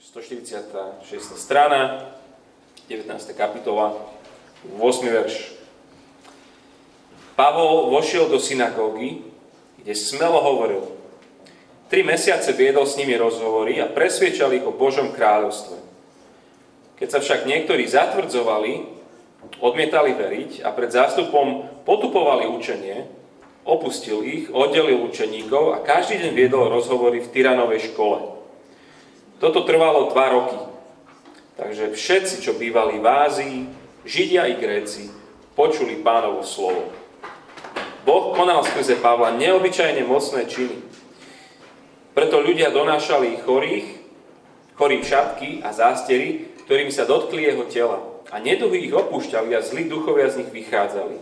146. strana, 19. kapitola, 8. verš. Pavol vošiel do synagógy, kde smelo hovoril. Tri mesiace viedol s nimi rozhovory a presviečal ich o Božom kráľovstve. Keď sa však niektorí zatvrdzovali, odmietali veriť a pred zástupom potupovali učenie, opustil ich, oddelil učeníkov a každý deň viedol rozhovory v Tyranovej škole. Toto trvalo dva roky. Takže všetci, čo bývali v Ázii, Židia i Gréci, počuli pánovo slovo. Boh konal skrze Pavla neobyčajne mocné činy. Preto ľudia donášali chorých, chorým šatky a zástery, ktorými sa dotkli jeho tela. A neduhy ich opúšťali a zlí duchovia z nich vychádzali.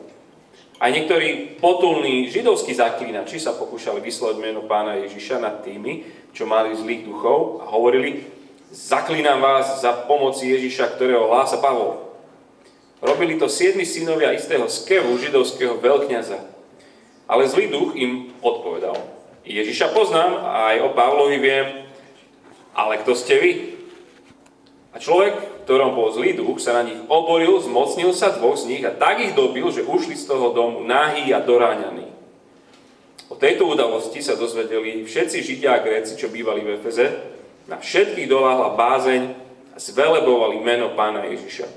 A niektorí potulní židovskí zaklínači sa pokúšali vyslovať meno pána Ježiša nad tými, čo mali zlých duchov a hovorili, zaklínam vás za pomoci Ježiša, ktorého hlása Pavol. Robili to siedmi synovia istého skevu židovského veľkňaza. Ale zlý duch im odpovedal. Ježiša poznám a aj o Pavlovi viem, ale kto ste vy? A človek, ktorom bol zlý duch, sa na nich oboril, zmocnil sa dvoch z nich a tak ich dobil, že ušli z toho domu nahý a doráňaní. O tejto udalosti sa dozvedeli všetci Židia a Gréci, čo bývali v Efeze. Na všetkých doláhla bázeň a zvelebovali meno pána Ježiša.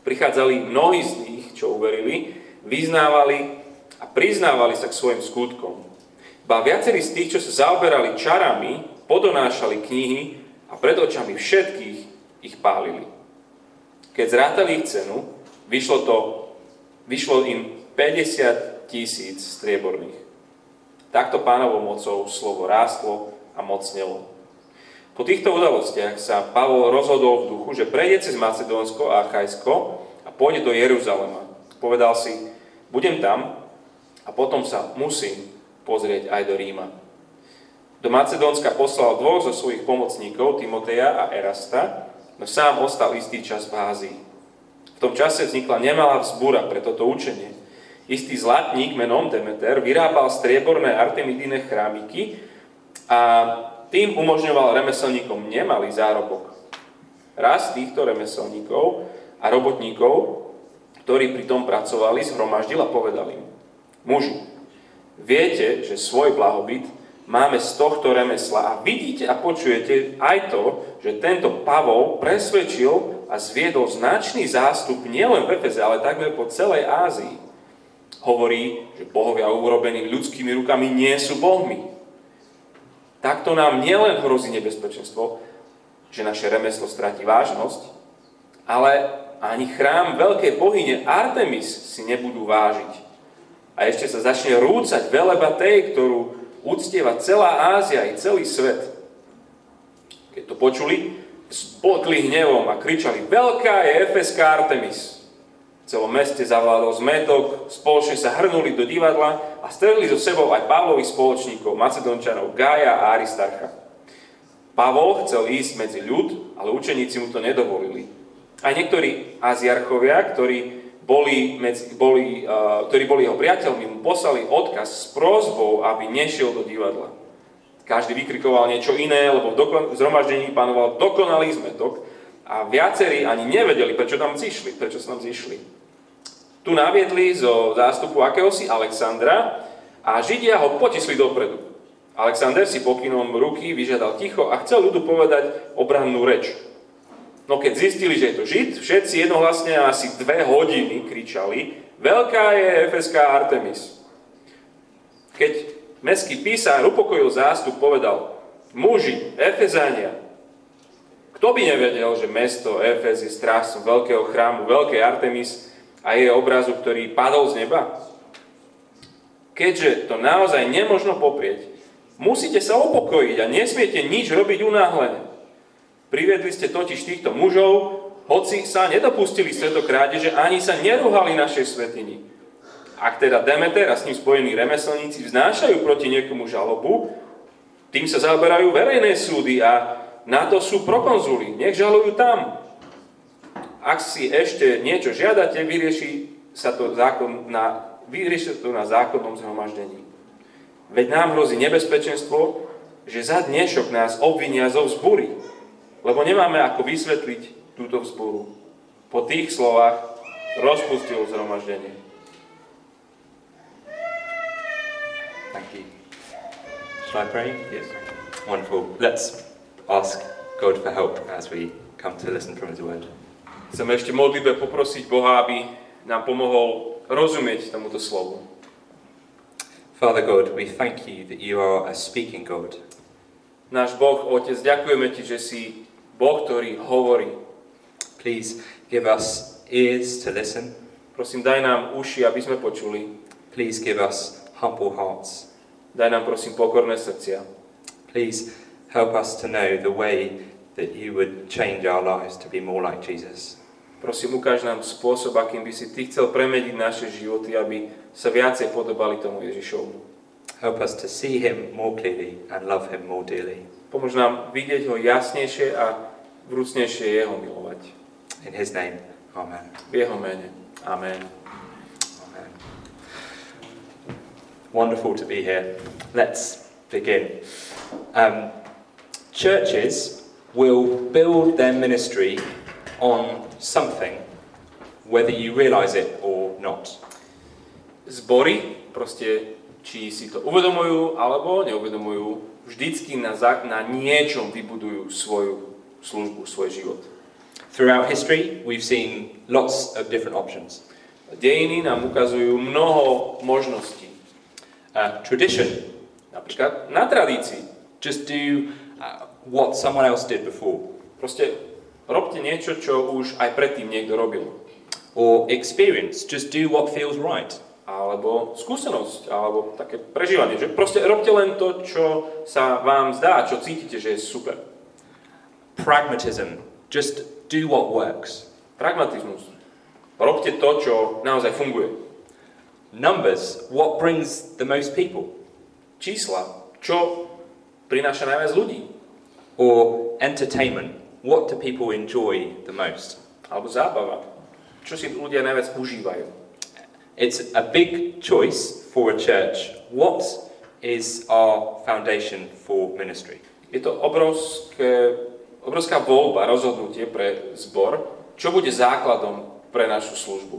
Prichádzali mnohí z nich, čo uverili, vyznávali a priznávali sa k svojim skutkom. Ba viacerí z tých, čo sa zaoberali čarami, podonášali knihy a pred očami všetkých ich pálili. Keď zrátali ich cenu, vyšlo, to, vyšlo im 50 tisíc strieborných. Takto pánovou mocou slovo rástlo a mocnelo. Po týchto udalostiach sa Pavol rozhodol v duchu, že prejde cez Macedónsko a Achajsko a pôjde do Jeruzalema. Povedal si, budem tam a potom sa musím pozrieť aj do Ríma. Do Macedónska poslal dvoch zo svojich pomocníkov, Timoteja a Erasta, no sám ostal istý čas v Ázii. V tom čase vznikla nemalá vzbúra pre toto učenie. Istý zlatník menom Demeter vyrábal strieborné artemidíne chrámiky a tým umožňoval remeselníkom nemalý zárobok. Raz týchto remeselníkov a robotníkov, ktorí pri tom pracovali, zhromaždil a povedal im, muži, viete, že svoj blahobyt máme z tohto remesla a vidíte a počujete aj to, že tento Pavol presvedčil a zviedol značný zástup nielen v Efeze, ale takmer po celej Ázii hovorí, že bohovia urobení ľudskými rukami nie sú bohmi. Takto nám nielen hrozí nebezpečenstvo, že naše remeslo stratí vážnosť, ale ani chrám veľkej bohyne Artemis si nebudú vážiť. A ešte sa začne rúcať veleba tej, ktorú uctieva celá Ázia i celý svet. Keď to počuli, spotli hnevom a kričali, veľká je Efeská Artemis celom meste zavládol zmetok, spoločne sa hrnuli do divadla a strhli so sebou aj Pavlových spoločníkov, Macedončanov Gája a Aristarcha. Pavol chcel ísť medzi ľud, ale učeníci mu to nedovolili. Aj niektorí aziarchovia, ktorí boli, medzi, boli, uh, ktorí boli jeho priateľmi, mu poslali odkaz s prozbou, aby nešiel do divadla. Každý vykrikoval niečo iné, lebo v zhromaždení panoval dokonalý zmetok a viacerí ani nevedeli, prečo tam zišli, prečo sa tam zišli. Tu naviedli zo zástupu akéhosi Alexandra a Židia ho potisli dopredu. Alexander si pokynom ruky vyžiadal ticho a chcel ľudu povedať obrannú reč. No keď zistili, že je to Žid, všetci jednohlasne asi dve hodiny kričali Veľká je FSK Artemis. Keď mestský písar upokojil zástup, povedal Muži, Efezania, kto by nevedel, že mesto Efez je strásom veľkého chrámu, veľkej Artemis, a jej obrazu, ktorý padol z neba? Keďže to naozaj nemožno poprieť, musíte sa upokojiť a nesmiete nič robiť unáhlené. Priviedli ste totiž týchto mužov, hoci sa nedopustili svetokrádeže, ani sa nerúhali našej svetini. Ak teda Demeter a s ním spojení remeselníci vznášajú proti niekomu žalobu, tým sa zaoberajú verejné súdy a na to sú prokonzuli. Nech žalujú tam ak si ešte niečo žiadate, vyrieši sa to, zákon na, vyrieši to na zákonnom zhromaždení. Veď nám hrozí nebezpečenstvo, že za dnešok nás obvinia zo vzbury. lebo nemáme ako vysvetliť túto vzburu. Po tých slovách rozpustil zhromaždenie. Thank you. Shall I pray? Yes. Wonderful. Let's ask God for help as we come to listen from His Word. Chcem ešte modlitbe poprosiť Boha, aby nám pomohol rozumieť tomuto slovu. Father God, we thank you that you are a speaking God. Náš Boh, Otec, ďakujeme Ti, že si Boh, ktorý hovorí. Please give us ears to listen. Prosím, daj nám uši, aby sme počuli. Please give us humble hearts. Daj nám, prosím, pokorné srdcia. Please help us to know the way that you would change our lives to be more like Jesus. Prosím, ukáž nám spôsob, akým by si Ty chcel premeniť naše životy, aby sa viacej podobali tomu Ježišovmu. Help us to see him more clearly and love him more dearly. Pomôž nám vidieť ho jasnejšie a vrúcnejšie jeho milovať. In his name, amen. V jeho mene. Amen. Amen. Wonderful to be here. Let's begin. Um, churches will build their ministry on something, whether you realize it or not. Zbory proste či si to uvedomujú alebo neuvedomujú, vždycky na, na niečom vybudujú svoju službu, svoj život. Throughout history, we've seen lots of different options. Dejiny nám ukazujú mnoho možností. Uh, tradition. Napríklad na tradícii. Just do uh, what someone else did before. Proste robte niečo, čo už aj predtým niekto robil. Or experience. Just do what feels right alebo skúsenosť, alebo také prežívanie. Že proste robte len to, čo sa vám zdá, čo cítite, že je super. Pragmatism. Just do what works. Pragmatizmus. Robte to, čo naozaj funguje. Numbers. What brings the most people? Čísla. Čo prináša najviac ľudí? Or entertainment. What do people enjoy the most? Alebo zábava. Čo si ľudia najviac užívajú? It's a big choice for a church. What is our foundation for ministry? Je to obrovské, obrovská voľba, rozhodnutie pre zbor, čo bude základom pre našu službu.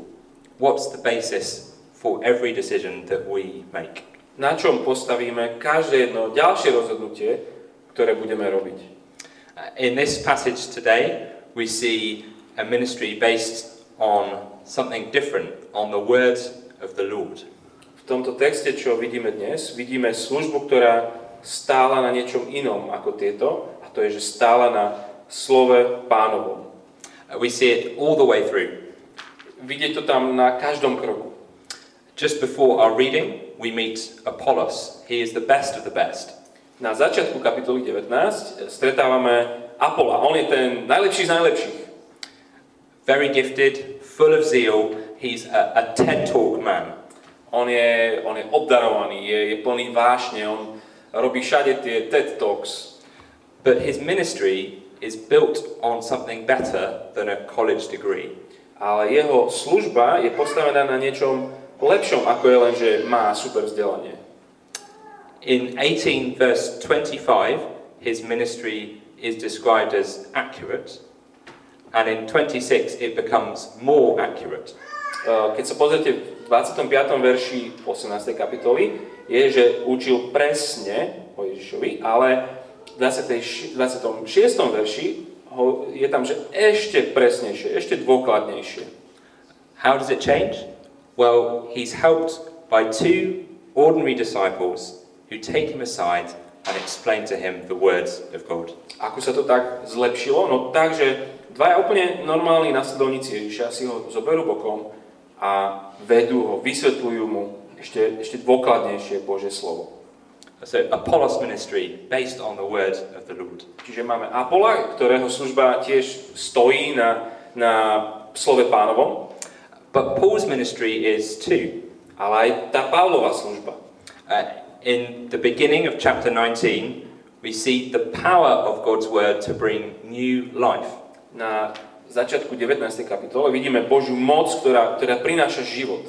What's the basis for every decision that we make? Na čom postavíme každé jedno ďalšie rozhodnutie, ktoré budeme robiť. In this passage today, we see a ministry based on something different on the word of the Lord. V tomto texte, čo vidíme dnes, vidíme službu, ktorá stála na niečom inom ako tieto, a to je, že stála na slove pánovom. Uh, we see it all the way through. Vidieť to tam na každom kroku. Just before our reading, we meet Apollos. He is the best of the best. Na začiatku kapitoly 19 stretávame Apola. On je ten najlepší z najlepších. Very gifted, full of zeal. He's a, a TED Talk man. On je, on je obdarovaný, je, je plný vášne, on robí všade tie TED Talks. But his ministry is built on something better than a college degree. Ale jeho služba je postavená na niečom lepšom, ako je len, že má super vzdelanie. In 18 verse 25, his ministry is described as accurate. And in 26 it becomes more accurate. Uh, keď sa pozrite v 25. verši 18. kapitoly, je, že učil presne o Ježišovi, ale v 26. verši je tam, že ešte presnejšie, ešte dôkladnejšie. How does it change? Well, he's helped by two ordinary disciples who take him aside and explain to him the words of God. Ako sa to tak zlepšilo? No tak, že dvaja úplne normálni nasledovníci Ježiša si ho zoberú bokom a vedú ho, vysvetľujú mu ešte, ešte dôkladnejšie Bože slovo. So Apollos ministry based on the word of the Lord. Čiže máme Apola, ktorého služba tiež stojí na, na slove pánovom. But Paul's ministry is too. Ale aj tá Pavlova služba. Uh, in the beginning of chapter 19, we see the power of God's word to bring new life na začiatku 19. kapitole vidíme Božiu moc, ktorá, ktorá prináša život.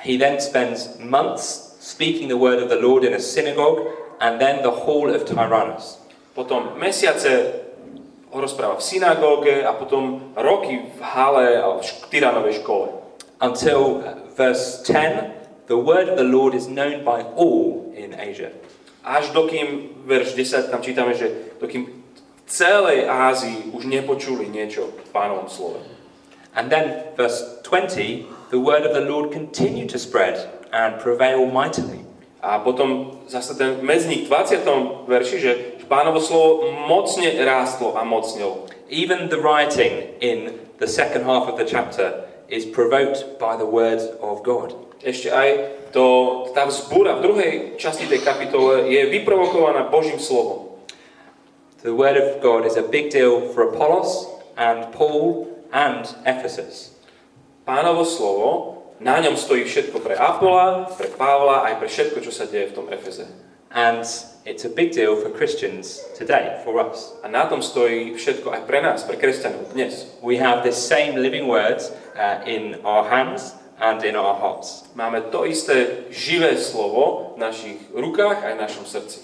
He then spends months speaking the word of the Lord in a synagogue and then the hall of Tyrannus. Potom mesiace rozpráva v synagóge a potom roky v hale a v Tyranovej škole. Until uh, verse 10, the word of the Lord is known by all in Asia. Až dokým, verš 10, tam čítame, že dokým v celej Ázii už nepočuli niečo v pánovom slove. And then, verse 20, the word of the Lord continued to spread and prevail mightily. A potom zase ten medzník v 20. verši, že pánovo slovo mocne rástlo a mocnilo. Even the rioting in the second half of the chapter is provoked by the word of God. Ešte aj to, tá vzbúra v druhej časti tej kapitole je vyprovokovaná Božím slovom. The word of God is a big deal for Apollos and Paul and Ephesus. Pánovo slovo, na ňom stojí všetko pre Apola, pre Pavla, aj pre všetko, čo sa deje v tom Efeze. And it's a big deal for Christians today, for us. A na tom stojí všetko aj pre nás, pre kresťanov dnes. We have this same living word uh, in our hands and in our hearts. Máme to isté živé slovo v našich rukách aj v našom srdci.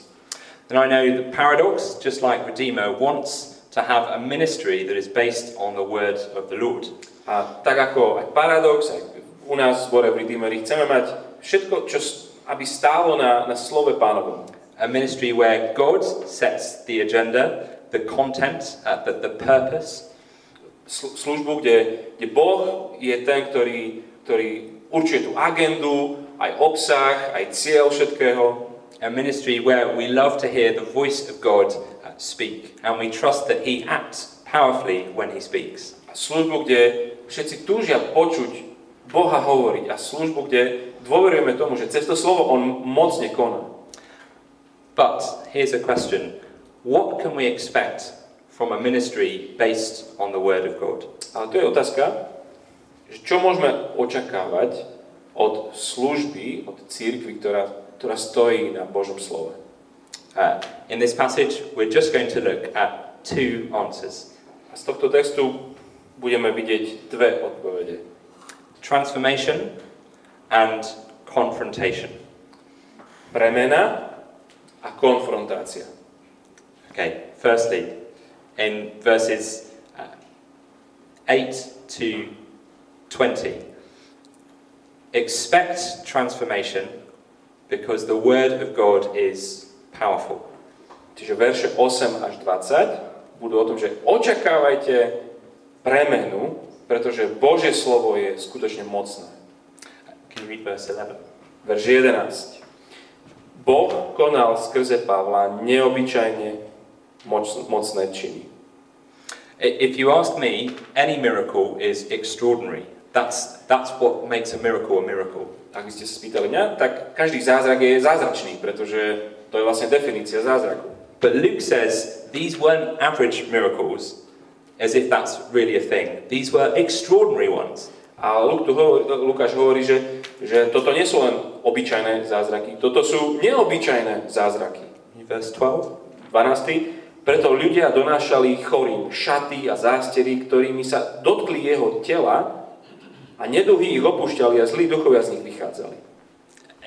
And I know the paradox, just like Redeemer, wants to have a ministry that is based on the word of the Lord. A tak ako aj paradox, aj u nás v zbore v Redeemeri chceme mať všetko, čo, aby stálo na, na slove pánovom. A ministry where God sets the agenda, the content, uh, the, the purpose, službu, kde, kde Boh je ten, ktorý, ktorý určuje tú agendu, aj obsah, aj cieľ všetkého. a ministry where we love to hear the voice of God uh, speak and we trust that He acts powerfully when He speaks. A službu, kde všetci túžia počuť Boha hovoriť. A službu, kde dôverujeme tomu, že cez to slovo On mocne koná. But here's a question What can we expect from a ministry based on the Word of God? Ale to je otázka, čo môžeme očakávať od služby, od církvy, ktorá, ktorá stojí na Božom slove. Uh, in this passage, we're just going to look at two answers A z tohto textu budeme vidieť dve odpovede. transformation and confrontation. Premena a konfrontácia. Okay, firstly, in verses uh, 8 to 20, expect transformation because the word of God is powerful. Čiže verše 8 až 20 budú o tom, že očakávajte premenu, pretože Božie slovo je skutočne mocné. Can you read verse 11? Verš 11. Boh konal skrze Pavla neobyčajne moc, mocné činy. If you ask me, any miracle is extraordinary. That's, that's what makes a miracle a miracle. Ak by ste sa spýtali mňa, tak každý zázrak je zázračný, pretože to je vlastne definícia zázraku. But Luke says these weren't average miracles, as if that's really a thing. These were extraordinary ones. A Luk tu hovorí, Lukáš hovorí, že, že toto nie sú len obyčajné zázraky, toto sú neobyčajné zázraky. Verse 12. 12. Preto ľudia donášali chorým šaty a zástery, ktorými sa dotkli jeho tela a neduhy ich opúšťali a zlí duchovia z nich vychádzali.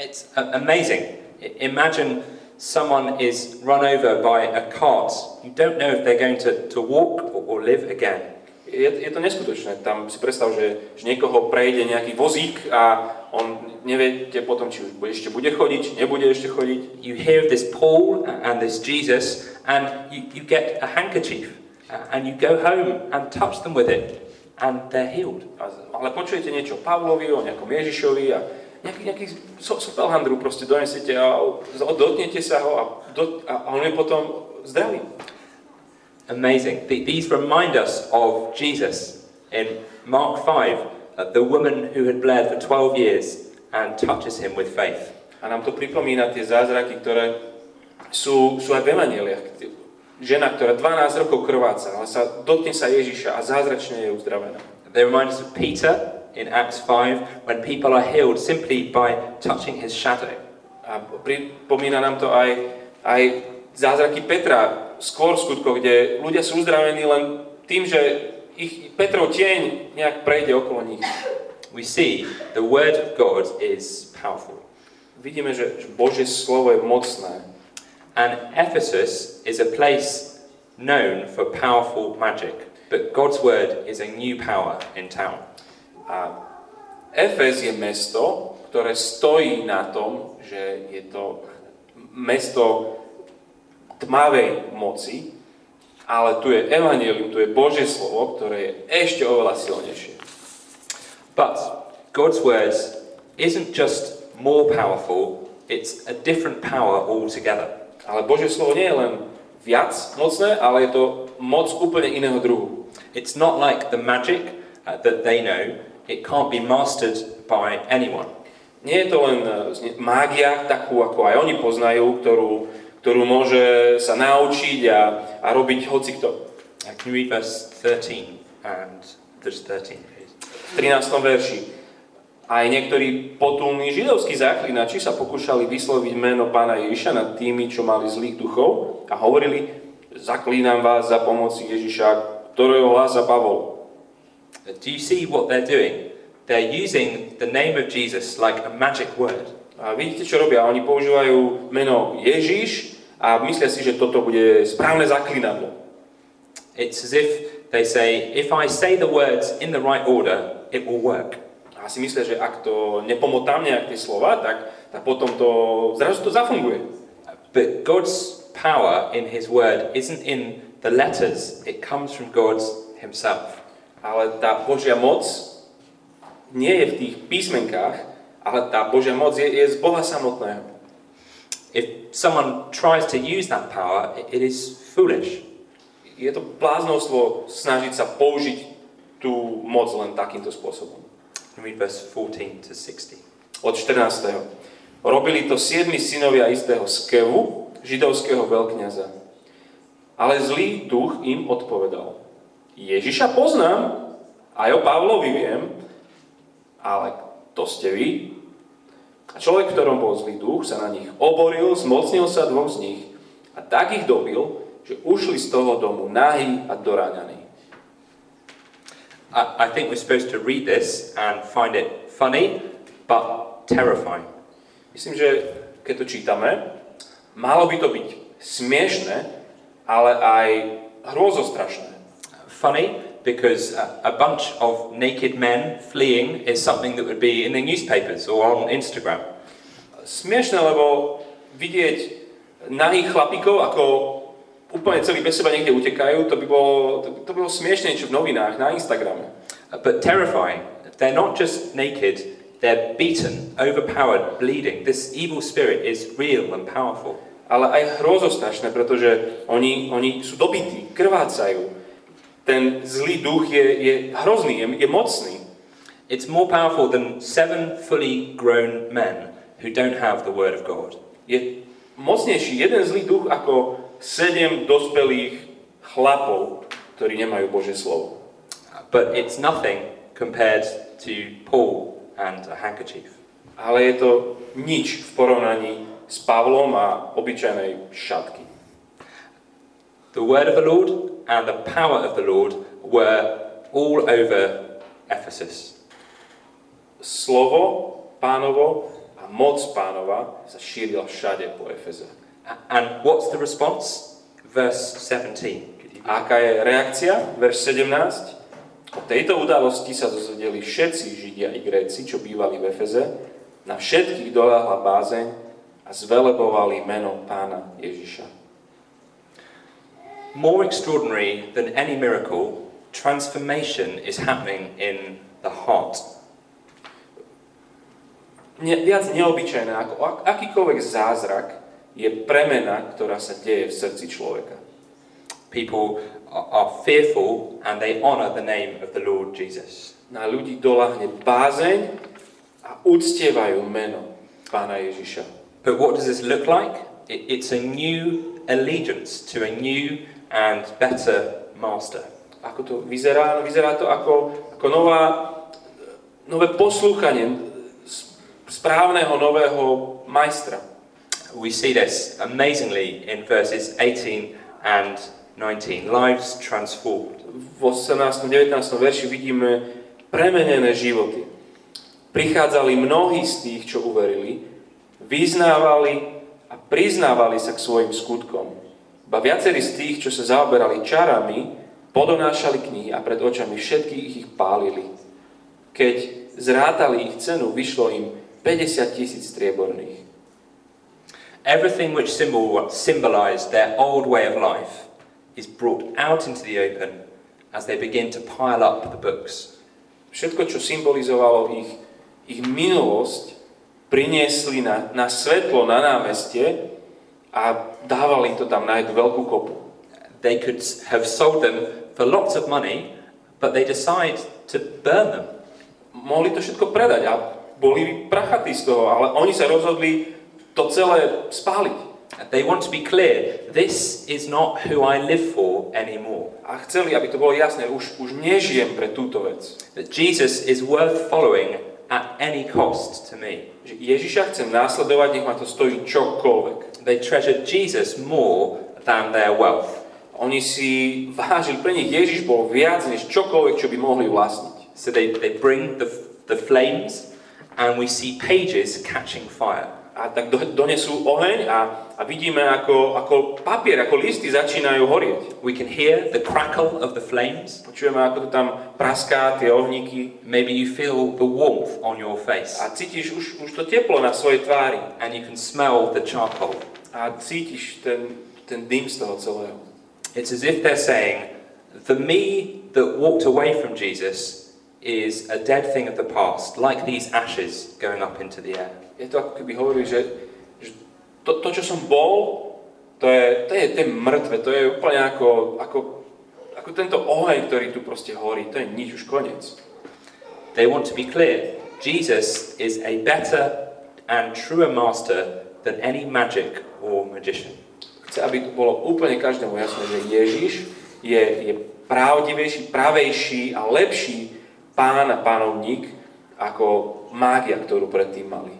It's amazing. Imagine someone is run over by a cart. You don't know if they're going to, to walk or, or live again. Je, je to neskutočné. Tam si predstav, že, že niekoho prejde nejaký vozík a on neviete potom, či už bude, ešte bude chodiť, či nebude ešte chodiť. You hear this Paul and this Jesus, and you, you get a handkerchief, uh, and you go home and touch them with it, and they're healed. Ale počujete niečo o Pavlovi, o nejakom Ježišovi a nejaký, nejaký so, sopelhandru proste donesiete a dotknete sa ho a, do, a on je potom zdravý. Amazing. Th- These remind us of Jesus in Mark 5, uh, the woman who had bled for 12 years and touches him with faith. A nám to pripomína tie zázraky, ktoré sú, sú aj v evaneliách. Žena, ktorá 12 rokov krváca, ale sa dotkne sa Ježiša a zázračne je uzdravená. They remind us of Peter in Acts 5 when people are healed simply by touching his shadow. A pripomína nám to aj, aj zázraky Petra, skôr v skutkoch, kde ľudia sú uzdravení len tým, že ich Petrov tieň nejak prejde okolo nich. We see the word of God is powerful. Vidíme, že, Božie slovo je mocné. And Ephesus is a place known for powerful magic, but God's word is a new power in town. A Efez je mesto, ktoré stojí na tom, že je to mesto tmavej moci, ale tu je evanelium, tu je Božie slovo, ktoré je ešte oveľa silnejšie. But God's words isn't just more powerful, it's a different power altogether. Ale Božie slovo nie je len viac mocné, ale je to moc úplne iného druhu. It's not like the magic uh, that they know, it can't be mastered by anyone. Nie je to len uh, mágia, takú ako aj oni poznajú, ktorú, ktorú môže sa naučiť a, a robiť hocikto. Uh, can you read verse 13 and there's 13 please? V 13. verši. Aj niektorí potulní židovskí záklinači sa pokúšali vysloviť meno pána Ježiša nad tými, čo mali zlých duchov a hovorili, zaklínam vás za pomoci Ježiša, ktorého hlása Pavol. Do you see what they're doing? They're using the name of Jesus like a magic word. A vidíte, čo robia? Oni používajú meno Ježiš a myslia si, že toto bude správne zaklínadlo. It's as if they say, if I say the words in the right order, it will work. A si myslia, že ak to nepomotám nejak tie slova, tak, tak potom to zrazu to zafunguje. But God's power in His Word isn't in the letters, it comes from God Himself. Ale tá Božia moc nie je v tých písmenkách, ale tá Božia moc je, je z Boha samotného. If someone tries to use that power, it is foolish. Je to bláznostvo snažiť sa použiť tú moc len takýmto spôsobom. Read verse 14 to 60. Od 14. Robili to siedmi synovia istého Skevu, židovského veľkňaza. Ale zlý duch im odpovedal. Ježiša poznám, aj o Pavlovi viem, ale to ste vy. A človek, v ktorom bol zlý duch, sa na nich oboril, zmocnil sa dvoch z nich a tak ich dobil, že ušli z toho domu nahý a doráňaní. I, I think we're supposed to read this and find it funny, but terrifying. Myslím, že keď to čítame, malo by to byť smiešné, ale aj hrôzostrašné. Funny because a, a bunch of naked men fleeing is something that would be in the newspapers or on Instagram. Smiešné, lebo vidieť nahých chlapíkov, ako úplne celý bez seba niekde utekajú, to by bolo, to, to bolo smiešne niečo v novinách, na Instagrame. But terrifying. They're not just naked, they're beaten, overpowered, bleeding. This evil spirit is real and powerful. Ale aj hrozostrašné, pretože oni, oni sú dobití, krvácajú. Ten zlý duch je, je hrozný, je, je mocný. It's more powerful than seven fully grown men who don't have the word of God. Je mocnejší jeden zlý duch ako sedem dospelých chlapov, ktorí nemajú Božie slovo. But it's nothing compared to Paul and a handkerchief. Ale je to nič v porovnaní s Pavlom a obyčajnej šatky. The word of the Lord and the power of the Lord were all over Ephesus. Slovo pánovo a moc pánova sa šírila všade po Efeze. And what's the response? Verse 17. A aká je reakcia? Verš 17. O tejto udalosti sa dozvedeli všetci Židia i Gréci, čo bývali v Efeze. Na všetkých doláhla bázeň a zvelebovali meno pána Ježiša. More extraordinary than any miracle, transformation is happening in the heart. Ne, viac neobyčajné ako ak, akýkoľvek zázrak je premena, ktorá sa deje v srdci človeka. People are, are fearful and they honor the name of the Lord Jesus. Na ľudí doláhne bázeň a uctievajú meno pána Ježiša. But what does this look like? It, it's a new allegiance to a new and better master. Ako to vyzerá? No, vyzerá to ako, ako nová, nové poslúchanie správneho nového majstra. We see this amazingly in verses 18 and 19. Lives transformed. V 18. 19. verši vidíme premenené životy. Prichádzali mnohí z tých, čo uverili, vyznávali a priznávali sa k svojim skutkom. Ba viacerí z tých, čo sa zaoberali čarami, podonášali knihy a pred očami všetkých ich pálili. Keď zrátali ich cenu, vyšlo im 50 tisíc strieborných. Everything which symbol, symbolized their old way of life is brought out into the open as they begin to pile up the books. Všetko, čo symbolizovalo ich, ich minulosť, priniesli na, na svetlo, na námestie a dávali to tam na jednu veľkú kopu. They could have sold them for lots of money, but they decide to burn them. Mohli to všetko predať a boli prachatí z toho, ale oni sa rozhodli to celé spáliť. They want to be clear, this is not who I live for anymore. A chceli, aby to bolo jasné, už, už nežijem pre túto vec. That Jesus is worth following at any cost to me. Ježiša chcem následovať, nech ma to stojí čokoľvek. They treasured Jesus more than their wealth. Oni si vážili, pre nich Ježiš bol viac než čokoľvek, čo by mohli vlastniť. So they, they bring the, the flames and we see pages catching fire. A tak do, donesú oheň a, a vidíme, ako, ako papier, ako listy začínajú horieť. We can hear the crackle of the flames. Počujeme, ako to tam praská, tie ohníky. Maybe you feel the warmth on your face A cítiš už, už to teplo na svojej tvári. and you can smell the charcoal. A cítiš ten, ten dym z toho celého. It's as if they're saying, the me that walked away from Jesus is a dead thing of the past, like these ashes going up into the air. Je to ako keby hovorili, že, že to, to, čo som bol, to je, to je, to je mŕtve, to je úplne ako, ako, ako tento oheň, ktorý tu proste horí, to je nič, už koniec. They want to be clear. Jesus is a better and truer master than any magic or magician. Chce, aby to bolo úplne každému jasné, že Ježiš je, je pravdivejší, pravejší a lepší pán a pánovník ako mágia, ktorú predtým mali.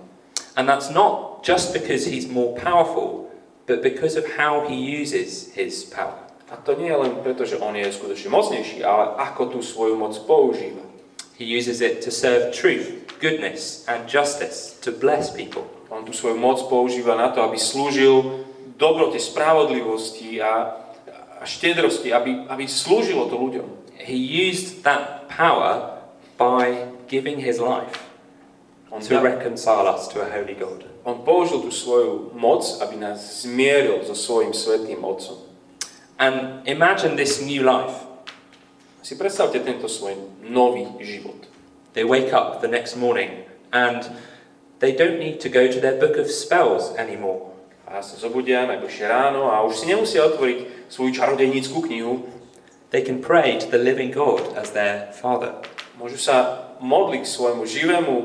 And that's not just because he's more powerful, but because of how he uses his power. A to nie je len preto, že on je skutočne mocnejší, ale ako tú svoju moc používa. He uses it to serve truth, goodness, and justice, to bless people. On tú svoju moc používa na to, aby slúžil dobrote, spravodlivosti a, a štedrosti, aby, aby slúžilo to ľuďom. He used that power by giving his life On, to reconcile us to a holy God. on použil tú svoju moc, aby nás zmieril so svojím svetým Otcom. And imagine this new life. Si predstavte tento svoj nový život. They wake up the next morning and they don't need to go to their book of spells anymore. A sa zobudia najbližšie ráno a už si nemusia otvoriť svoju čarodejníckú knihu. They can pray to the living God as their Father. Môžu sa modliť svojmu živému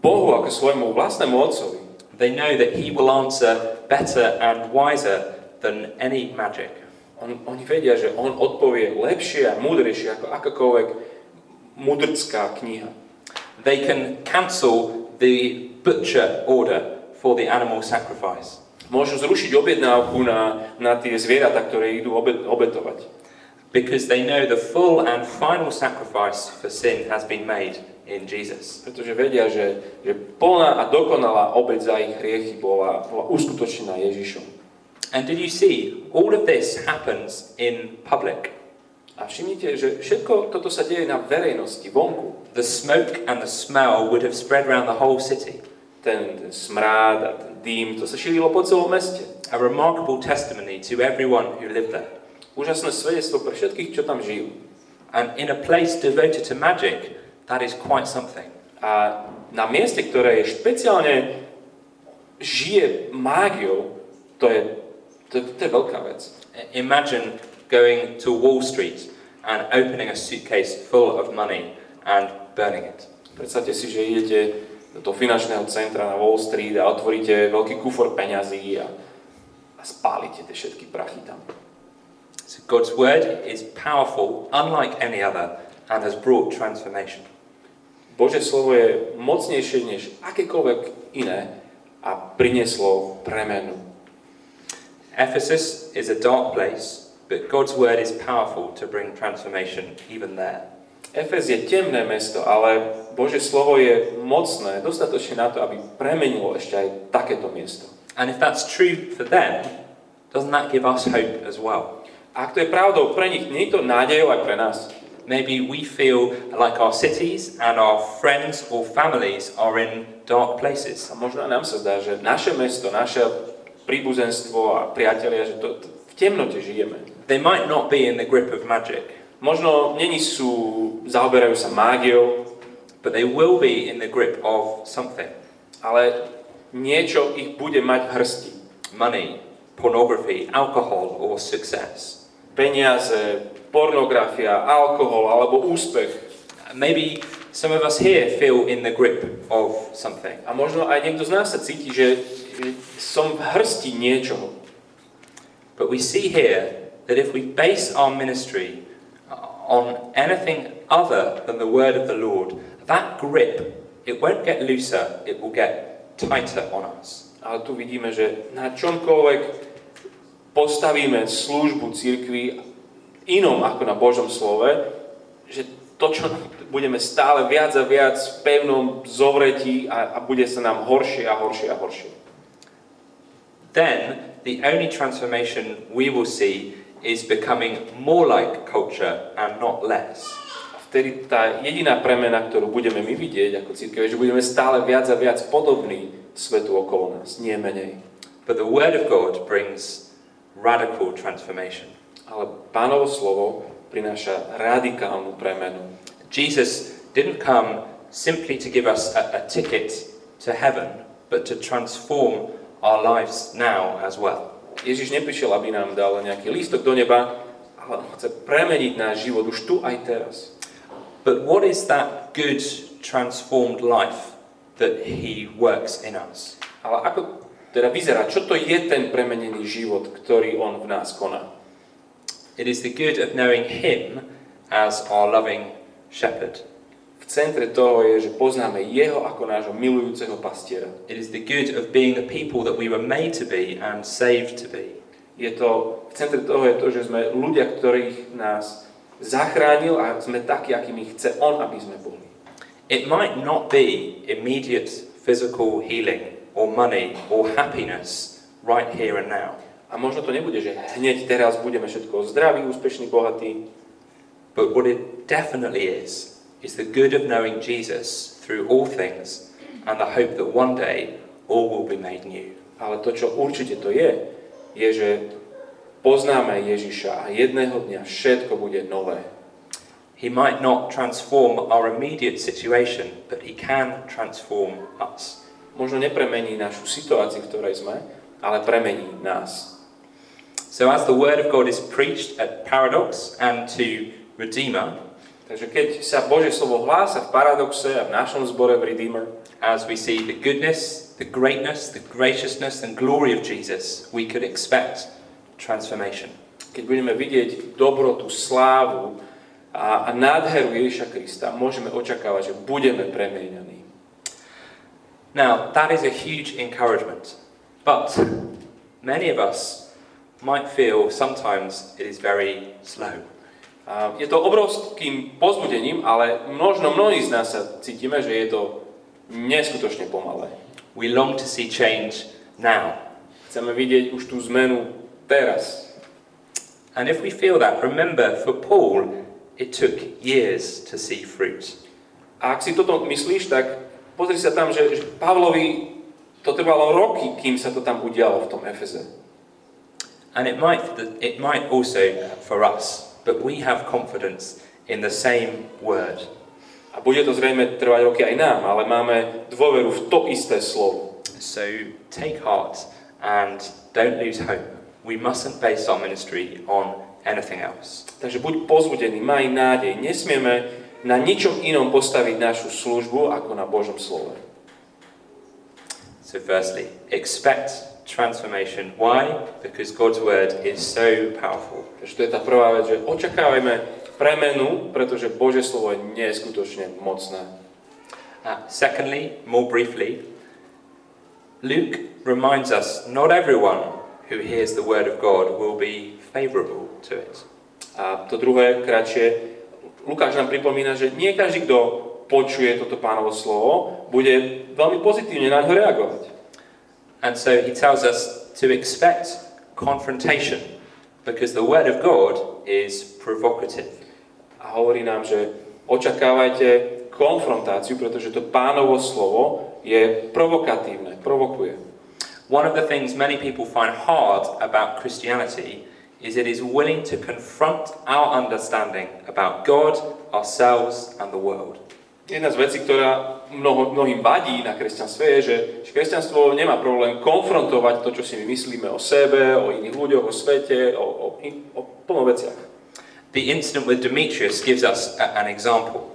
Bohu ako svojmu vlastnému Otcovi. They know that He will answer better and wiser than any magic. On, oni vedia, že On odpovie lepšie a múdrejšie ako akákoľvek mudrcká kniha. They can cancel the butcher order for the animal sacrifice. Môžu zrušiť objednávku na, na tie zvieratá, ktoré idú obet, obetovať. Because they know the full and final sacrifice for sin has been made in Jesus. Pretože vedia, že, že plná a dokonalá obeť za ich hriechy bola, bola uskutočnená Ježišom. And did you see, all of this happens in public. A všimnite, že všetko toto sa deje na verejnosti, vonku. The smoke and the smell would have spread around the whole city. Ten, ten smrád a ten dým, to sa šírilo po celom meste. A remarkable testimony to everyone who lived there. Úžasné svedectvo pre všetkých, čo tam žijú. And in a place devoted to magic, that is quite something. A na mieste, ktoré je špeciálne žije mágiou, to je, to, to je veľká vec. Imagine going to Wall Street and opening a suitcase full of money and burning it. Predstavte si, že idete do finančného centra na Wall Street a otvoríte veľký kufor peňazí a, a spálite tie všetky prachy tam. So God's word is powerful, unlike any other, and has brought transformation. Bože slovo je mocnejšie než akékoľvek iné a prinieslo premenu. Ephesus is a dark place, but God's word is powerful to bring transformation even there. Efes je temné mesto, ale Bože slovo je mocné, dostatočne na to, aby premenilo ešte aj takéto miesto. And if that's true for them, doesn't that give us hope as well? Ak to je pravdou pre nich, nie je to nádejou aj pre nás. Maybe we feel like our cities and our friends or families are in dark places. A možno nám sa zdá, že naše mesto, naše príbuzenstvo a priatelia, že to, v temnote žijeme. They might not be in the grip of magic, Možno není sú, zaoberajú sa mágiou, but they will be in the grip of something. ale niečo ich bude mať v hrsti. Money, pornography, alcohol, or success. Peniaze, pornografia, alkohol alebo úspech. Maybe some of us here feel in the grip of something. A možno aj niekto z nás sa cíti, že že som v hrsti niečoho. But we see here that if we base our ministry on anything other than the word of the Lord, that grip, it won't get looser, it will get tighter on us. Ale tu vidíme, že na čomkoľvek postavíme službu církvi inom ako na Božom slove, že to, čo budeme stále viac a viac v pevnom zovretí a, a bude sa nám horšie a horšie a horšie. Then the only transformation we will see is becoming more like culture and not less. Vtedy tá jediná premena, ktorú budeme my vidieť ako církev, je, že budeme stále viac a viac podobní svetu okolo nás, nie menej. But the Word of God brings radical transformation. Ale pánovo slovo prináša radikálnu premenu. Jesus didn't come simply to give us a, a ticket to heaven, but to transform our lives now as well. Ježiš neprišiel, aby nám dal nejaký lístok do neba, ale on chce premeniť náš život už tu aj teraz. But what is that good transformed life that He works in us? Ale ako teda vyzerá, čo to je ten premenený život, ktorý on v nás koná? It is the good of knowing Him as our loving shepherd. V centre toho je, že poznáme jeho ako nášho milujúceho pastiera. It is the good of being the people that we were made to be and saved to be. Je to, v centre toho je to, že sme ľudia, ktorých nás zachránil a sme takí, akými chce on, aby sme boli. It might not be immediate physical healing or money or happiness right here and now. A možno to nebude, že hneď teraz budeme všetko zdraví, úspešní, bohatí, But what it definitely is, is the good of knowing Jesus through all things and the hope that one day all will be made new. ale to, čo určite to je, je, že poznáme Ježiša a jedného dňa všetko bude nové. He might not transform our immediate situation, but he can transform us. Možno nepremení našu situáciu, v ktorej sme, ale premení nás. So, as the word of God is preached at Paradox and to Redeemer, Takže keď sa Božie slovo hlása v paradoxe a v našom zbore v Redeemer, as we see the goodness, the greatness, the graciousness, and glory of Jesus, we could expect transformation. keď budeme vidieť dobrotu, slávu a, a nádheru Ježiša Krista, môžeme očakávať, že budeme premieňaní. Now, that is a huge encouragement, but many of us might feel sometimes it is very slow. A je to obrovským pozbudením, ale možno mnohí z nás sa cítime, že je to neskutočne pomalé. We long to see change now. Chceme vidieť už tú zmenu teraz. And if we feel that, remember for Paul, it took years to see fruit. A ak si toto myslíš, tak pozri sa tam, že, že Pavlovi to trvalo roky, kým sa to tam udialo v tom Efeze. And it might, it might also for us, but we have confidence in the same word. A bude to zrejme trvať roky aj nám, ale máme dôveru v to isté slovo. So take heart and don't lose hope. We mustn't base our ministry on anything else. Takže buď pozbudený, maj nádej. Nesmieme na ničom inom postaviť našu službu ako na Božom slove. So, firstly, expect transformation. Why? Because God's word is so powerful. Takže to je tá prvá vec, že očakávajme premenu, pretože Božie slovo je neskutočne mocné. Uh, secondly, more briefly, Luke reminds us not everyone who hears the word of God will be favorable to it. A to druhé, kratšie, Lukáš nám pripomína, že nie každý, kto počuje toto pánovo slovo, bude veľmi pozitívne na ňo reagovať. And so he tells us to expect confrontation because the Word of God is provocative. A hovorí nám, že očakávajte konfrontáciu, pretože to pánovo slovo je provokatívne, provokuje. One of the things many people find hard about Christianity is it is willing to confront our understanding about God, ourselves, and the world. Jedna z vecí, ktorá mnoho, mnohým vadí na kresťanstve je, že, kresťanstvo nemá problém konfrontovať to, čo si my myslíme o sebe, o iných ľuďoch, o svete, o, o, o plno veciach. The incident with Demetrius gives us a, an example.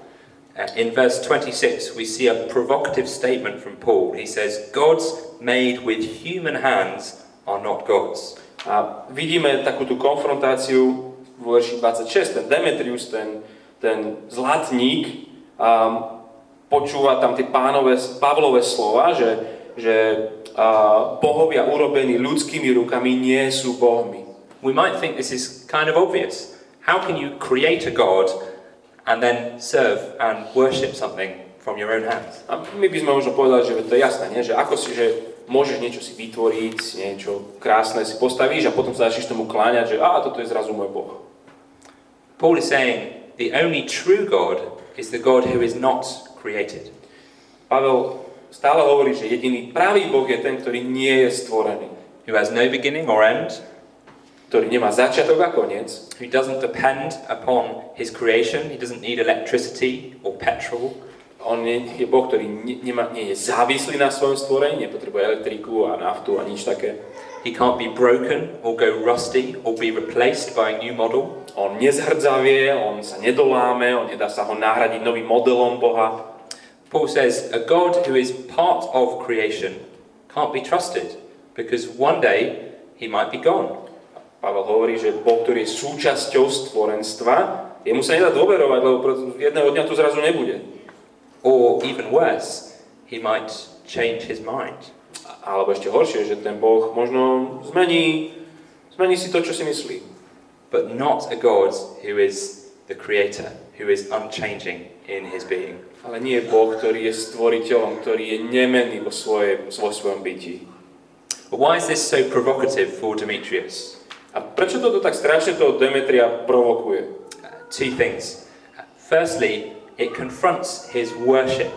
Uh, in verse 26, we see a provocative statement from Paul. He says, Gods made with human hands are not gods. A vidíme takú tú konfrontáciu v verši 26. Ten Demetrius, ten, ten zlatník, um, počúva tam tie pánové, Pavlové slova, že, že uh, bohovia urobení ľudskými rukami nie sú bohmi. We might think this is kind of obvious. How can you create a God and then serve and worship something from your own hands. A my by sme možno povedali, že to je jasné, nie? že ako si, že môžeš niečo si vytvoriť, niečo krásne si postavíš a potom sa začneš tomu kláňať, že a toto je zrazu môj Boh. Paul is saying the only true God is the God who is not created. Pavel stále hovorí, že jediný pravý Boh je ten, ktorý nie je stvorený. Who has no beginning or end, ktorý nemá začiatok a koniec, who doesn't depend upon his creation, he doesn't need electricity or petrol. On je, je Boh, ktorý ne, nemá, nie je závislý na svojom stvorení, nepotrebuje elektriku a naftu a nič také. He can't be broken or go rusty or be replaced by a new model. On nezhrdzavie, on sa nedoláme, on nedá sa ho nahradiť novým modelom Boha. Paul says a God who is part of creation can't be trusted because one day he might be gone. Pavel hovorí, že Boh, ktorý je súčasťou stvorenstva, jemu sa nedá dôverovať, lebo jedného dňa to zrazu nebude. Or even worse, he might change his mind. Alebo ešte horšie, že ten Boh možno zmení, zmení si to, čo si myslí. But not a God who is the creator, who is unchanging in his being. Ale nie je Boh, ktorý je stvoriteľom, ktorý je nemenný vo, svoje, vo svojom bytí. But why is this so provocative for Demetrius? A prečo toto tak strašne toho Demetria provokuje? Uh, two things. Firstly, it confronts his worship.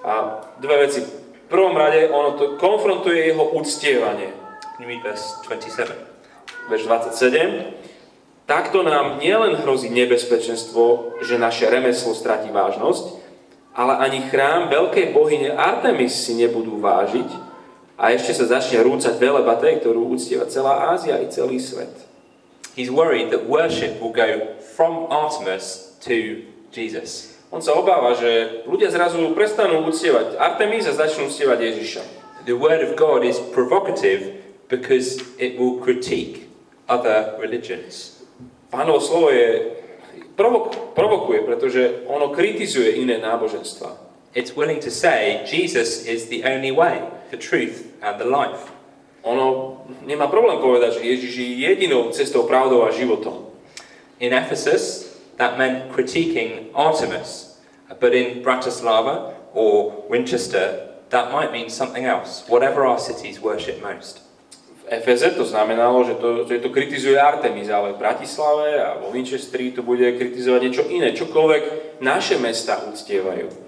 A dve veci. V prvom rade ono to konfrontuje jeho uctievanie. Can you read verse 27? Verš 27. Takto nám nielen hrozí nebezpečenstvo, že naše remeslo stratí vážnosť, ale ani chrám veľkej bohyne Artemis si nebudú vážiť, a ešte sa začne rúcať veleba tej, ktorú uctieva celá Ázia i celý svet. He's worried that worship will go from Artemis to Jesus. On sa obáva, že ľudia zrazu prestanú uctievať Artemis a začnú uctievať Ježiša. The word of God is provocative because it will critique other religions. Pánovo slovo je provok- provokuje, pretože ono kritizuje iné náboženstva. It's willing to say Jesus is the only way, the truth and the life. Ono nemá problém povedať, že Ježiš je jedinou cestou, pravdou a životom. In Ephesus, that meant critiquing Artemis, but in Bratislava or Winchester, that might mean something else, whatever our cities worship most. V Efeze to znamenalo, že to, že to kritizuje Artemis, ale v Bratislave a vo Winchesteri to bude kritizovať niečo iné, čokoľvek naše mesta uctievajú.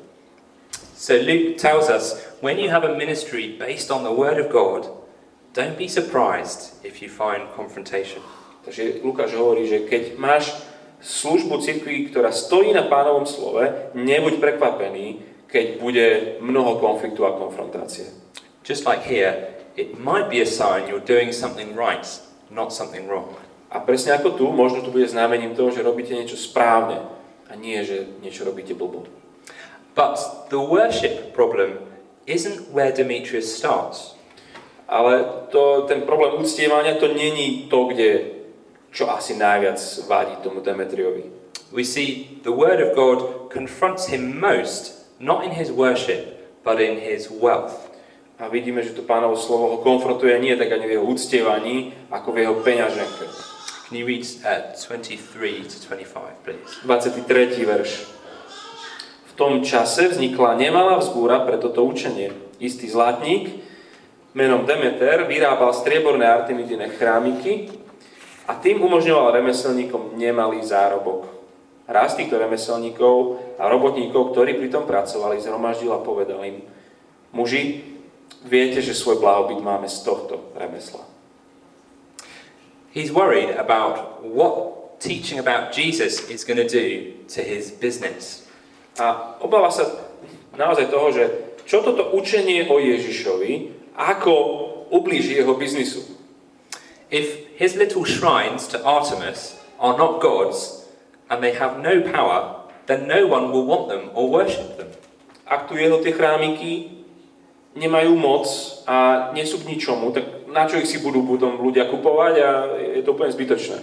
So Luke tells us when you have a ministry based on the Word of God, don't be surprised if you find confrontation. Takže Lukáš hovorí, že keď máš službu cirkvi, ktorá stojí na pánovom slove, nebuď prekvapený, keď bude mnoho konfliktu a konfrontácie. Just like here, it might be a sign you're doing something right, not something wrong. A presne ako tu, možno to bude znamením toho, že robíte niečo správne a nie, že niečo robíte blbo. But the worship problem isn't where Demetrius starts. Ale to, ten problém uctievania to není to, kde čo asi najviac vadí tomu Demetriovi. We see the word of God confronts him most, not in his worship, but in his wealth. A vidíme, že to pánovo slovo ho konfrontuje nie tak ani v jeho uctievaní, ako v jeho peňaženke. Can you read uh, 23 to 25, please? 23. verš tom čase vznikla nemalá vzbúra pre toto učenie. Istý zlatník menom Demeter vyrábal strieborné artemidine chrámiky a tým umožňoval remeselníkom nemalý zárobok. Raz týchto remeselníkov a robotníkov, ktorí pri tom pracovali, zhromaždil a povedal im, muži, viete, že svoj blahobyt máme z tohto remesla. He's worried about what teaching about Jesus is going to do to his business. A obáva sa naozaj toho, že čo toto učenie o Ježišovi, ako ublíži jeho biznisu. If his little shrines to Artemis are not gods and they have no power, then no one will want them or worship them. Ak tu jeho tie chrámiky nemajú moc a nie sú k ničomu, tak na čo ich si budú potom ľudia kupovať a je to úplne zbytočné.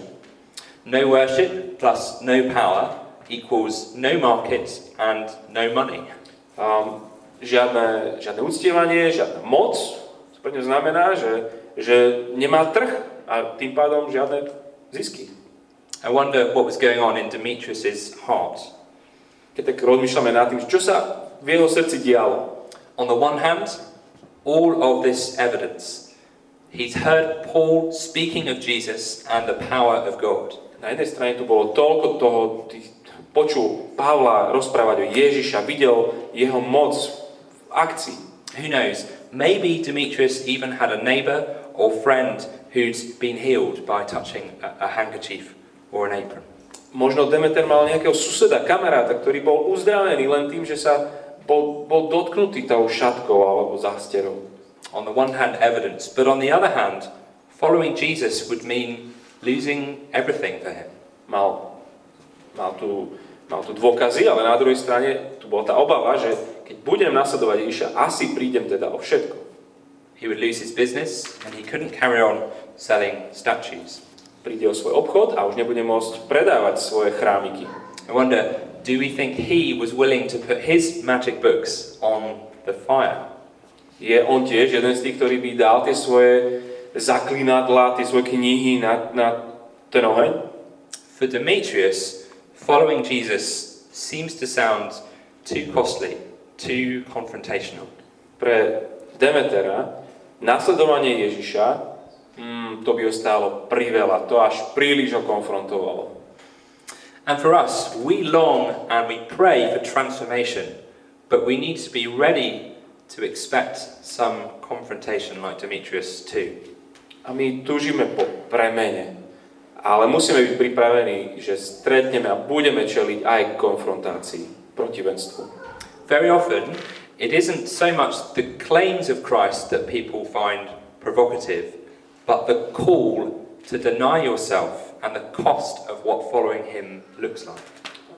No worship plus no power equals no market and no money. Um, žiadne, žiadne uctievanie, žiadna moc, to pre znamená, že, že nemá trh a tým pádom žiadne zisky. I wonder what was going on in Demetrius's heart. Keď tak rozmýšľame nad tým, čo sa v jeho srdci dialo. On the one hand, all of this evidence. He's heard Paul speaking of Jesus and the power of God. Na jednej strane tu bolo toľko toho, tých, počul Pavla rozprávať o Ježiša, videl jeho moc v akcii. Who knows? Maybe Demetrius even had a neighbor or friend who's been healed by touching a, a handkerchief or an apron. Možno Demeter mal nejakého suseda, kamaráta, ktorý bol uzdravený len tým, že sa bol, bol dotknutý tou šatkou alebo zásterou. On the one hand, evidence, but on the other hand, following Jesus would mean losing everything for him. Mal, mal, tu, mal tu dôkazy, ale na druhej strane tu bola tá obava, že keď budem nasledovať Ježiša, asi prídem teda o všetko. He would lose his business and he couldn't carry on selling statues. Príde o svoj obchod a už nebude môcť predávať svoje chrámiky. I wonder, do we think he was willing to put his magic books on the fire? Je on tiež jeden z tých, ktorý by dal tie svoje zaklinadla, tie svoje knihy na, na ten oheň? For Demetrius, following Jesus seems to sound too costly, too confrontational. Pre Demetera nasledovanie Ježiša mm, to by ho stálo priveľa, to až príliš ho konfrontovalo. And for us, we long and we pray for transformation, but we need to be ready to expect some confrontation like Demetrius too. A my túžime po premene, ale musíme byť pripravení, že stretneme a budeme čeliť aj konfrontácii, protivenstvu. Very often, it isn't so much the claims of Christ that people find provocative, but the call to deny yourself and the cost of what following him looks like.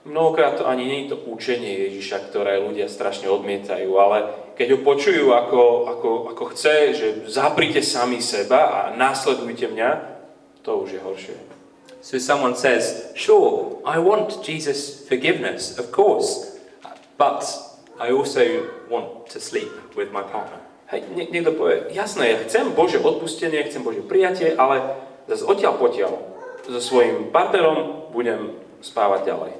Mnohokrát to ani nie je to učenie Ježiša, ktoré ľudia strašne odmietajú, ale keď ho počujú, ako, ako, ako chce, že zaprite sami seba a následujte mňa, to už je horšie. So someone says, Sure, I want Jesus' forgiveness, of course, but I also want to sleep with my partner. Hej, nie, niekto povie, jasné, ja chcem Bože odpustenie, chcem Bože prijatie, ale zase odtiaľ potiaľ so svojím partnerom budem spávať ďalej.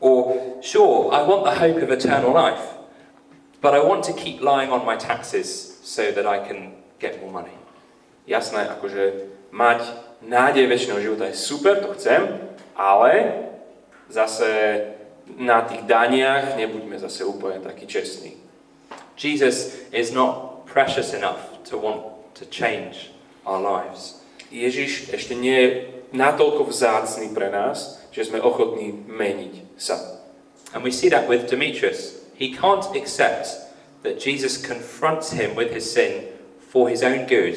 Or, sure, I want the hope of eternal life, but I want to keep lying on my taxes so that I can get more money. Jasné, akože mať nádej väčšného života je super, to chcem, ale zase na tých daniach nebuďme zase úplne takí čestní. Jesus is not precious enough to want to change our lives. Ježiš ešte nie je natoľko vzácný pre nás, že sme ochotní meniť sa. And we see that with Demetrius. He can't accept that Jesus confronts him with his sin for his own good,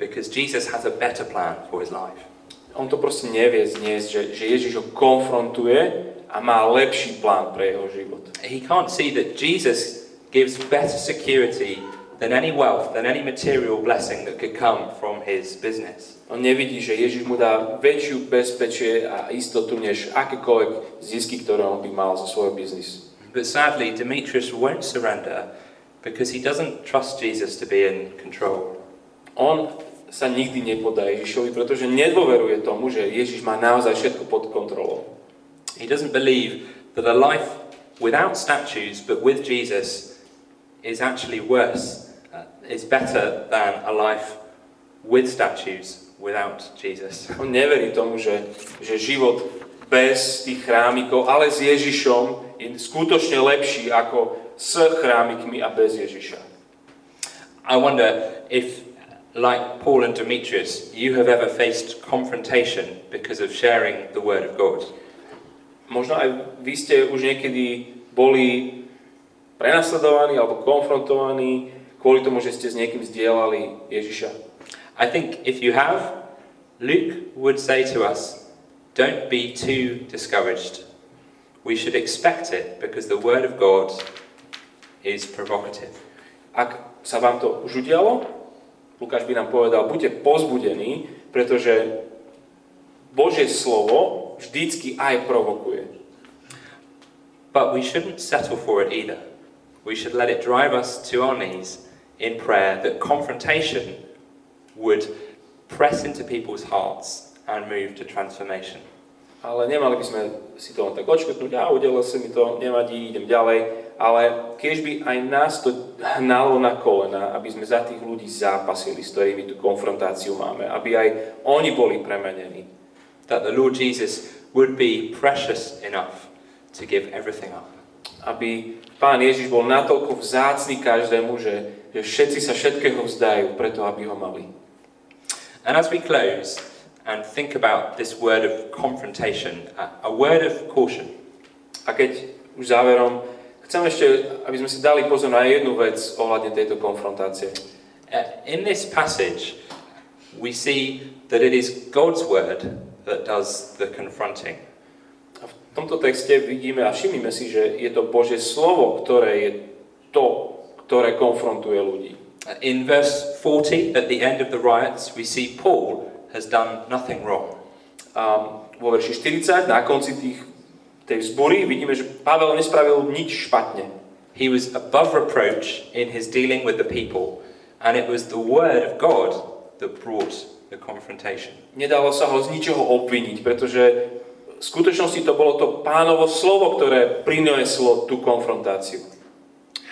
because Jesus has a better plan for his life. On to proste nevie zniesť, že, že Ježiš ho konfrontuje a má lepší plán pre jeho život. He can't see that Jesus gives better security than any wealth, than any material blessing that could come from his business. On nevidí, že Ježiš mu dá väčšiu bezpečie a istotu, než akékoľvek zisky, ktoré on by mal zo svojho biznisu. But sadly, Demetrius won't surrender because he doesn't trust Jesus to be in control. On sa nikdy nepodá Ježišovi, pretože nedôveruje tomu, že Ježiš má naozaj všetko pod kontrolou. He doesn't believe that a life without statues but with Jesus is actually worse. Uh, is better than a life with statues without Jesus. On neverí tomu, že, že život bez tých chrámikov, ale s Ježišom je skutočne lepší ako s chrámikmi a bez Ježiša. I wonder if, like Paul and Demetrius, you have ever faced confrontation because of sharing the Word of God. Možno aj vy ste už niekedy boli prenasledovaní alebo konfrontovaní kvôli tomu, že ste s niekým zdieľali Ježiša. I think if you have, Luke would say to us, don't be too discouraged. We should expect it because the Word of God is provocative. Ak sa vám to už udialo, Lukáš by nám povedal, buďte pozbudení, pretože Božie slovo vždycky aj provokuje. But we shouldn't settle for it either. We should let it drive us to our knees in prayer that confrontation would press into people's hearts and move to transformation. Ale nemali by sme si to len tak odškrtnúť, a udelil sa mi to, nevadí, idem ďalej. Ale keď by aj nás to hnalo na kolena, aby sme za tých ľudí zápasili, s ktorými tú konfrontáciu máme, aby aj oni boli premenení. That the Lord Jesus would be precious enough to give everything up. Aby Pán Ježiš bol natoľko vzácný každému, že, že všetci sa všetkého vzdajú preto, aby ho mali. And as we close and think about this word of confrontation, a, word of caution. A keď už záverom, chcem ešte, aby sme si dali pozor na jednu vec ohľadne tejto konfrontácie. Uh, in this passage, we see that it is God's word that does the confronting. A v tomto texte vidíme a všimnime si, že je to Božie slovo, ktoré je to, ktoré konfrontuje ľudí. Uh, In verse 40, at the end of the riots, we see Paul has done nothing wrong. A vo verši 40, na konci tých, tej vzbory, vidíme, že Pavel nespravil nič špatne. He was above reproach in his dealing with the people, and it was the word of God that brought the confrontation. Nedalo sa ho z ničoho obviniť, pretože v skutočnosti to bolo to pánovo slovo, ktoré prinieslo tú konfrontáciu.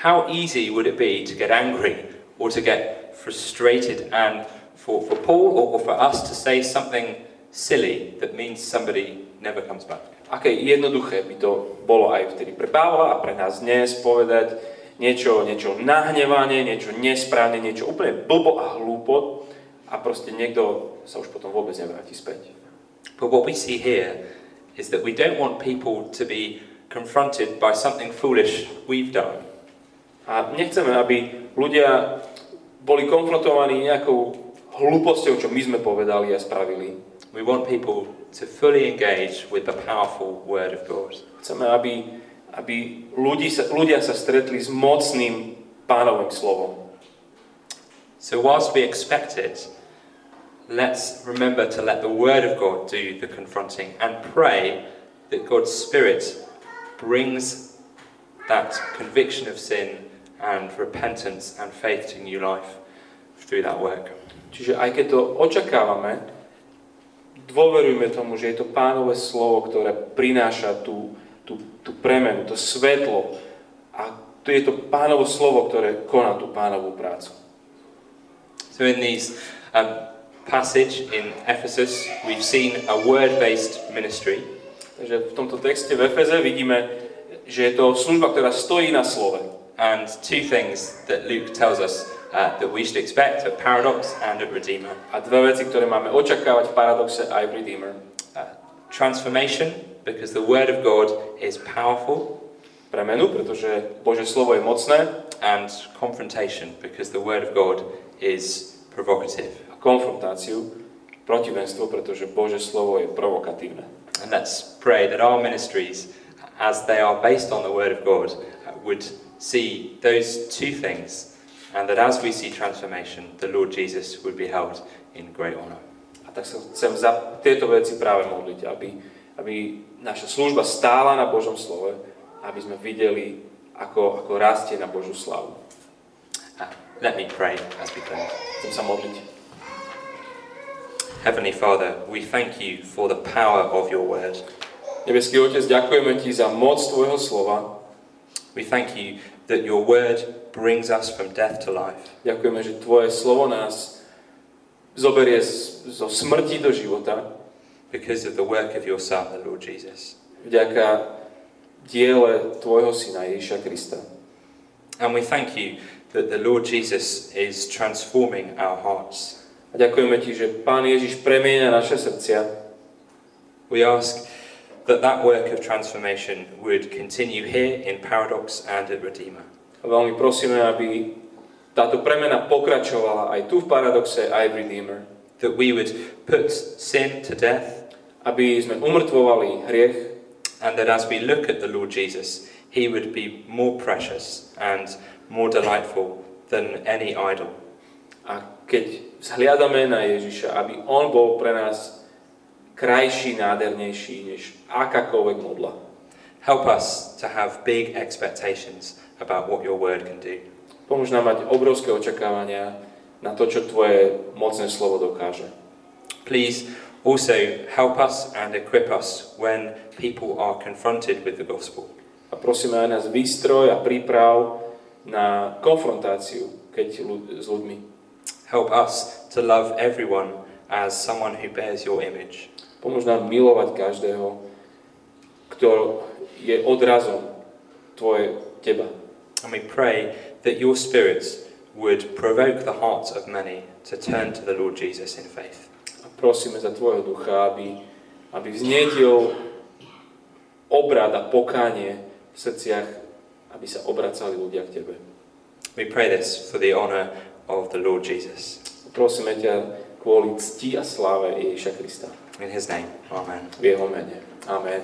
How easy would it be to get angry or to get frustrated and for, for Paul or, or for us to say something silly that means somebody never comes back? Aké jednoduché by to bolo aj vtedy pre Pavla a pre nás dnes povedať niečo, niečo nahnevanie, niečo nesprávne, niečo úplne blbo a hlúpo a proste niekto sa už potom vôbec nevráti späť. But what we see here is that we don't want people to be confronted by something foolish we've done. A nechceme, aby ľudia boli konfrontovaní nejakou hlúposťou, čo my sme povedali a spravili. We want people to fully engage with the powerful Word of God. Chceme, aby, aby ľudí sa, ľudia sa stretli s mocným pánovým slovom. So, whilst we expect it, let's remember to let the Word of God do the confronting and pray that God's Spirit brings that conviction of sin and repentance and faith to new life through that work. Čiže aj keď to očakávame, dôverujme tomu, že je to pánové slovo, ktoré prináša tú, tú, tú premenu, to svetlo. A to je to pánovo slovo, ktoré koná tú pánovú prácu. So, in these um, passage in Ephesus, we've seen a word-based ministry. Takže v tomto texte v Efeze vidíme, že je to služba, ktorá stojí na slove. And two things that Luke tells us uh, that we should expect at Paradox and at Redeemer. A dve veci, ktoré máme očakávať v Paradoxe aj v Redeemer. Uh, transformation, because the Word of God is powerful, Premenu, pretože Bože slovo je mocné. and confrontation, because the Word of God is provocative. A konfrontáciu, protivenstvo, pretože Bože slovo je provokatívne. And let's pray that our ministries, as they are based on the Word of God, uh, would see those two things, and that as we see transformation, the Lord Jesus would be held in great honour. A tak sa chcem za tieto veci práve modliť, aby, aby naša služba stála na Božom slove, aby sme videli, ako, ako rastie na Božú slavu. Uh, let me pray as we close. Chcem sa modliť. Heavenly Father, we thank you for the power of your word. Nebeský Otec, ďakujeme Ti za moc Tvojho slova. We thank you that your word brings us from death to life. Ďakujeme, že Tvoje slovo nás zoberie zo smrti do života because of the work of your Son, the Lord Jesus. vďaka diele Tvojho Syna Ježiša Krista. And we thank you that the Lord Jesus is transforming our hearts. A ďakujeme Ti, že Pán Ježiš premieňa naše srdcia. We ask that that work of transformation would continue here in Paradox and at Redeemer. Veľmi prosíme, aby táto premena pokračovala aj tu v Paradoxe, aj v Redeemer. That we would put sin to death, Aby sme umrtvovali hriech and that as we look at the Lord Jesus, he would be more precious and more delightful than any idol. a keď zhliadame na Ježiša, aby On bol pre nás krajší, nádhernejší než akákoľvek modla. Help us to have big expectations about what your word can do. Pomôž nám mať obrovské očakávania na to, čo Tvoje mocné slovo dokáže. Please also help us and equip us when people are confronted with the gospel. A prosíme aj nás výstroj a príprav na konfrontáciu keď s ľuďmi. Help us to love everyone as someone who bears your image. Pomôž nám milovať každého, kto je odrazom tvoje, teba. And we pray that your Spirit would provoke the hearts of many to turn to the Lord Jesus in faith. A prosíme za tvojho ducha, aby, aby vznietil obrad a pokánie v srdciach, aby sa obracali ľudia k tebe. We pray this for the honour of the Lord Jesus. Prosíme ťa kvôli cti a sláve Ježiša Krista. In his name, Amen. Jeho mene. Amen.